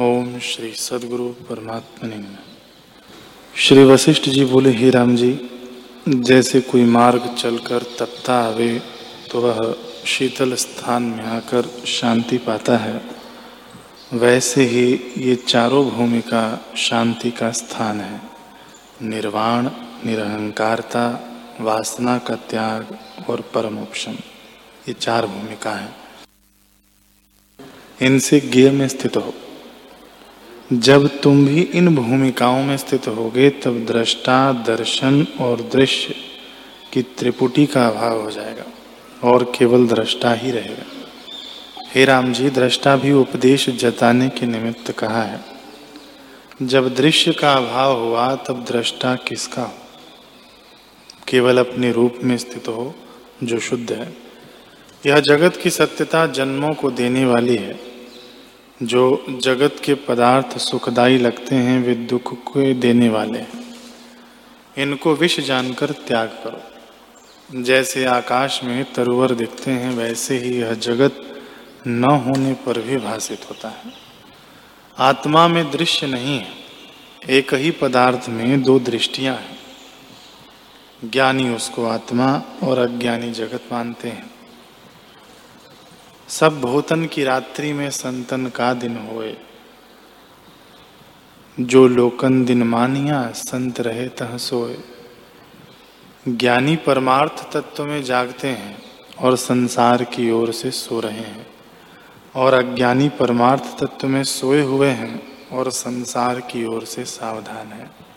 ओम श्री सदगुरु परमात्मा श्री वशिष्ठ जी बोले, ही राम जी, जैसे कोई मार्ग चलकर तपता आवे तो वह शीतल स्थान में आकर शांति पाता है। वैसे ही ये चारों भूमिका शांति का स्थान है। निर्वाण, निरहंकारता, वासना का त्याग और परमोपम ये चार भूमिका है। इनसे ज्ञ में स्थित हो। जब तुम भी इन भूमिकाओं में स्थित होगे, तब दृष्टा, दर्शन और दृश्य की त्रिपुटी का अभाव हो जाएगा और केवल दृष्टा ही रहेगा। हे राम जी, दृष्टा भी उपदेश जताने के निमित्त कहा है। जब दृश्य का अभाव हुआ, तब दृष्टा किसका हो? केवल अपने रूप में स्थित हो, जो शुद्ध है। यह जगत की सत्यता जन्मों को देने वाली है। जो जगत के पदार्थ सुखदाई लगते हैं, वे दुख को देने वाले इनको विष जानकर त्याग करो। जैसे आकाश में तरुवर दिखते हैं, वैसे ही यह जगत न होने पर भी भाषित होता है। आत्मा में दृश्य नहीं है, एक ही पदार्थ में दो दृष्टियाँ हैं। ज्ञानी उसको आत्मा और अज्ञानी जगत मानते हैं। सब भूतन की रात्रि में संतन का दिन होए। जो लोकन दिन मानिया, संत रहे तह सोए। ज्ञानी परमार्थ तत्व में जागते हैं और संसार की ओर से सो रहे हैं। और अज्ञानी परमार्थ तत्व में सोए हुए हैं और संसार की ओर से सावधान है।